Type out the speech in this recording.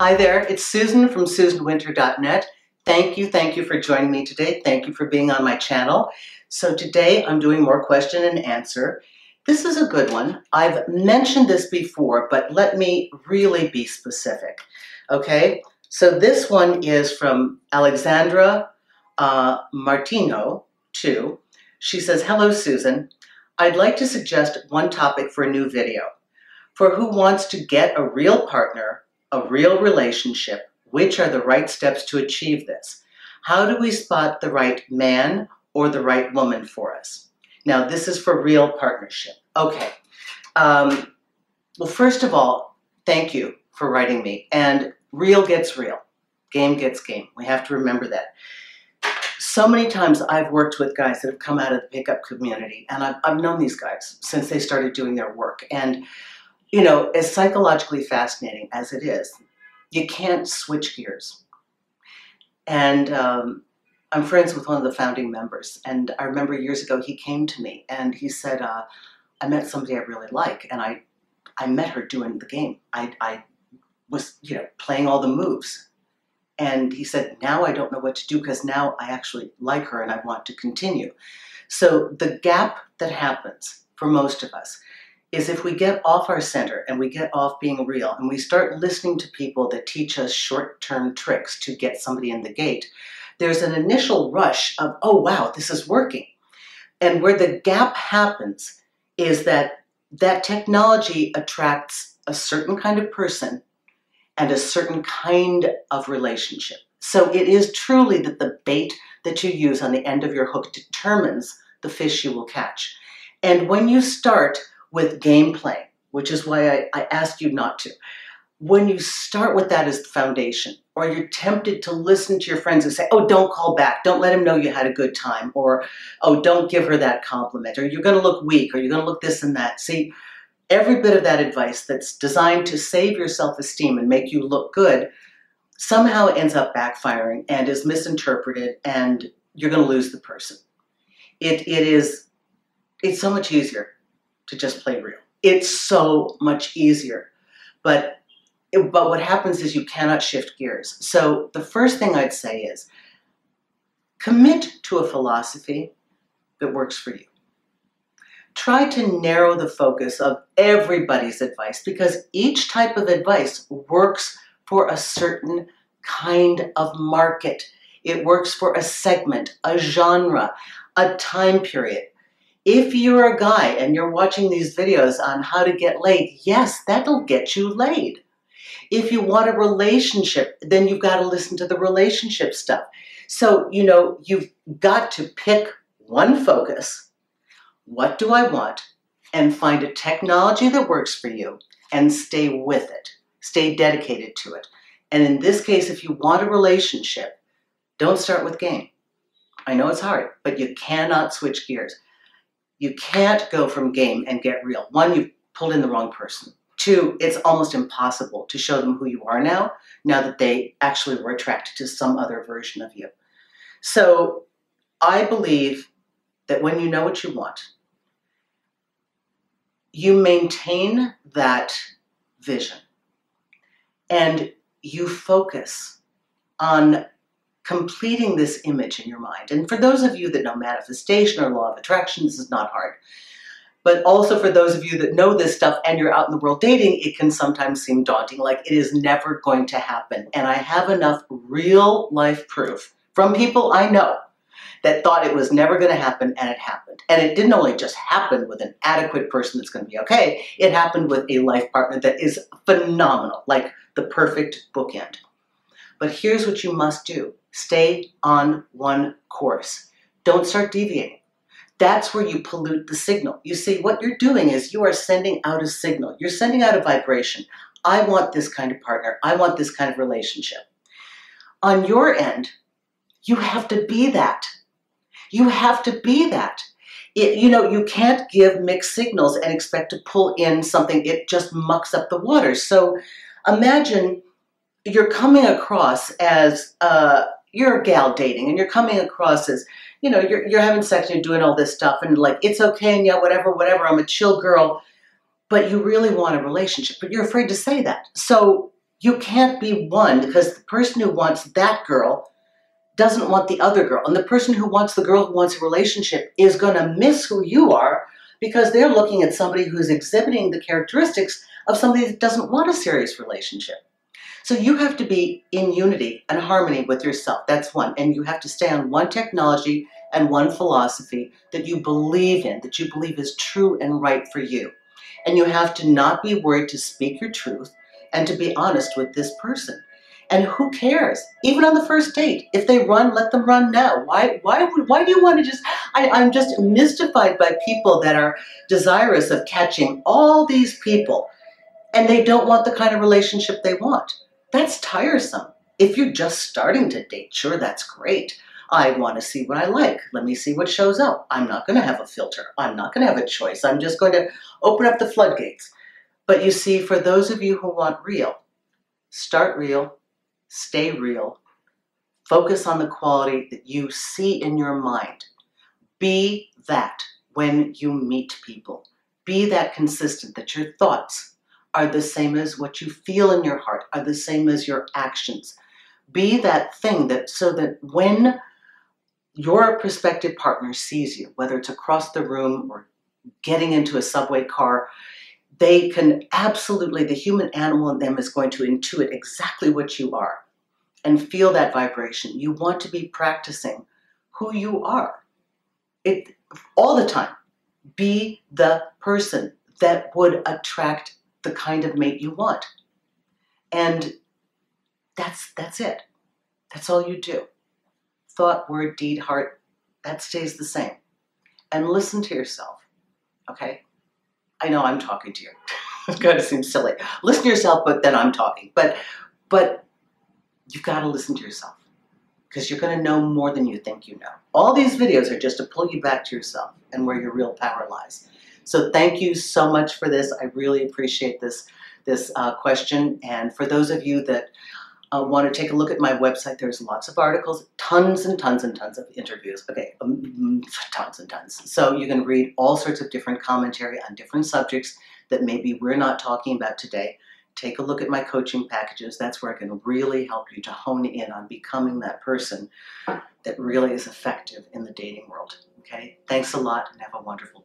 Hi there, it's Susan from SusanWinter.net. Thank you, thank you for joining me today. Thank you for being on my channel. So today I'm doing more question and answer. This is a good one. I've mentioned this before, but let me really be specific. Okay, so this one is from Alexandra uh, Martino, too. She says, Hello, Susan. I'd like to suggest one topic for a new video. For who wants to get a real partner, a real relationship, which are the right steps to achieve this? How do we spot the right man or the right woman for us? Now, this is for real partnership. Okay. Um, well, first of all, thank you for writing me. And real gets real, game gets game. We have to remember that. So many times I've worked with guys that have come out of the pickup community, and I've, I've known these guys since they started doing their work. And, you know, as psychologically fascinating as it is, you can't switch gears. And um, I'm friends with one of the founding members, and I remember years ago he came to me and he said, uh, "I met somebody I really like, and I, I met her doing the game. I, I was, you know, playing all the moves." And he said, "Now I don't know what to do because now I actually like her and I want to continue." So the gap that happens for most of us is if we get off our center and we get off being real and we start listening to people that teach us short-term tricks to get somebody in the gate there's an initial rush of, oh, wow, this is working. And where the gap happens is that that technology attracts a certain kind of person and a certain kind of relationship. So it is truly that the bait that you use on the end of your hook determines the fish you will catch. And when you start with gameplay, which is why I, I ask you not to, when you start with that as the foundation, or you're tempted to listen to your friends and say, oh, don't call back, don't let him know you had a good time, or oh, don't give her that compliment, or you're going to look weak, or you're going to look this and that. See, every bit of that advice that's designed to save your self esteem and make you look good somehow ends up backfiring and is misinterpreted, and you're going to lose the person. It, it is, it's so much easier to just play real. It's so much easier. But but what happens is you cannot shift gears. So the first thing I'd say is commit to a philosophy that works for you. Try to narrow the focus of everybody's advice because each type of advice works for a certain kind of market. It works for a segment, a genre, a time period. If you're a guy and you're watching these videos on how to get laid, yes, that'll get you laid. If you want a relationship, then you've got to listen to the relationship stuff. So, you know, you've got to pick one focus. What do I want? And find a technology that works for you and stay with it. Stay dedicated to it. And in this case, if you want a relationship, don't start with game. I know it's hard, but you cannot switch gears. You can't go from game and get real. One, you've pulled in the wrong person. Two, it's almost impossible to show them who you are now, now that they actually were attracted to some other version of you. So I believe that when you know what you want, you maintain that vision and you focus on completing this image in your mind. And for those of you that know manifestation or law of attraction, this is not hard. But also for those of you that know this stuff and you're out in the world dating, it can sometimes seem daunting, like it is never going to happen. And I have enough real life proof from people I know that thought it was never going to happen and it happened. And it didn't only just happen with an adequate person that's going to be okay, it happened with a life partner that is phenomenal, like the perfect bookend. But here's what you must do stay on one course. Don't start deviating that's where you pollute the signal. You see, what you're doing is you are sending out a signal. You're sending out a vibration. I want this kind of partner. I want this kind of relationship. On your end, you have to be that. You have to be that. It, you know, you can't give mixed signals and expect to pull in something. It just mucks up the waters. So imagine you're coming across as uh, you're a gal dating and you're coming across as you know, you're, you're having sex and you're doing all this stuff and like, it's okay and yeah, whatever, whatever, I'm a chill girl. But you really want a relationship, but you're afraid to say that. So You can't be one because the person who wants that girl doesn't want the other girl. And the person who wants the girl who wants a relationship is going to miss who you are because they're looking at somebody who's exhibiting the characteristics of somebody that doesn't want a serious relationship. So you have to be in unity and harmony with yourself. That's one. And you have to stay on one technology and one philosophy that you believe in, that you believe is true and right for you. And you have to not be worried to speak your truth and to be honest with this person. And who cares? Even on the first date, if they run, let them run now. Why? Why? would? Why do you want to just? I, I'm just mystified by people that are desirous of catching all these people, and they don't want the kind of relationship they want. That's tiresome. If you're just starting to date, sure, that's great. I want to see what I like. Let me see what shows up. I'm not going to have a filter. I'm not going to have a choice. I'm just going to open up the floodgates. But you see, for those of you who want real, start real, stay real, focus on the quality that you see in your mind. Be that when you meet people. Be that consistent, that your thoughts are the same as what you feel in your heart, are the same as your actions. Be that thing that so that when your prospective partner sees you, whether it's across the room or getting into a subway car, they can absolutely, the human animal in them is going to intuit exactly what you are and feel that vibration. You want to be practicing who you are. It all the time. Be the person that would attract the kind of mate you want. And that's that's it. That's all you do thought, word, deed, heart, that stays the same. And listen to yourself, okay? I know I'm talking to you. it's gonna seem silly. Listen to yourself, but then I'm talking. But but you've got to listen to yourself because you're going to know more than you think you know. All these videos are just to pull you back to yourself and where your real power lies. So thank you so much for this. I really appreciate this this uh, question. And for those of you that uh, want to take a look at my website, there's lots of articles, tons and tons and tons of interviews. Okay, um, tons and tons. So you can read all sorts of different commentary on different subjects that maybe we're not talking about today. Take a look at my coaching packages. That's where I can really help you to hone in on becoming that person that really is effective in the dating world. Okay, thanks a lot and have a wonderful.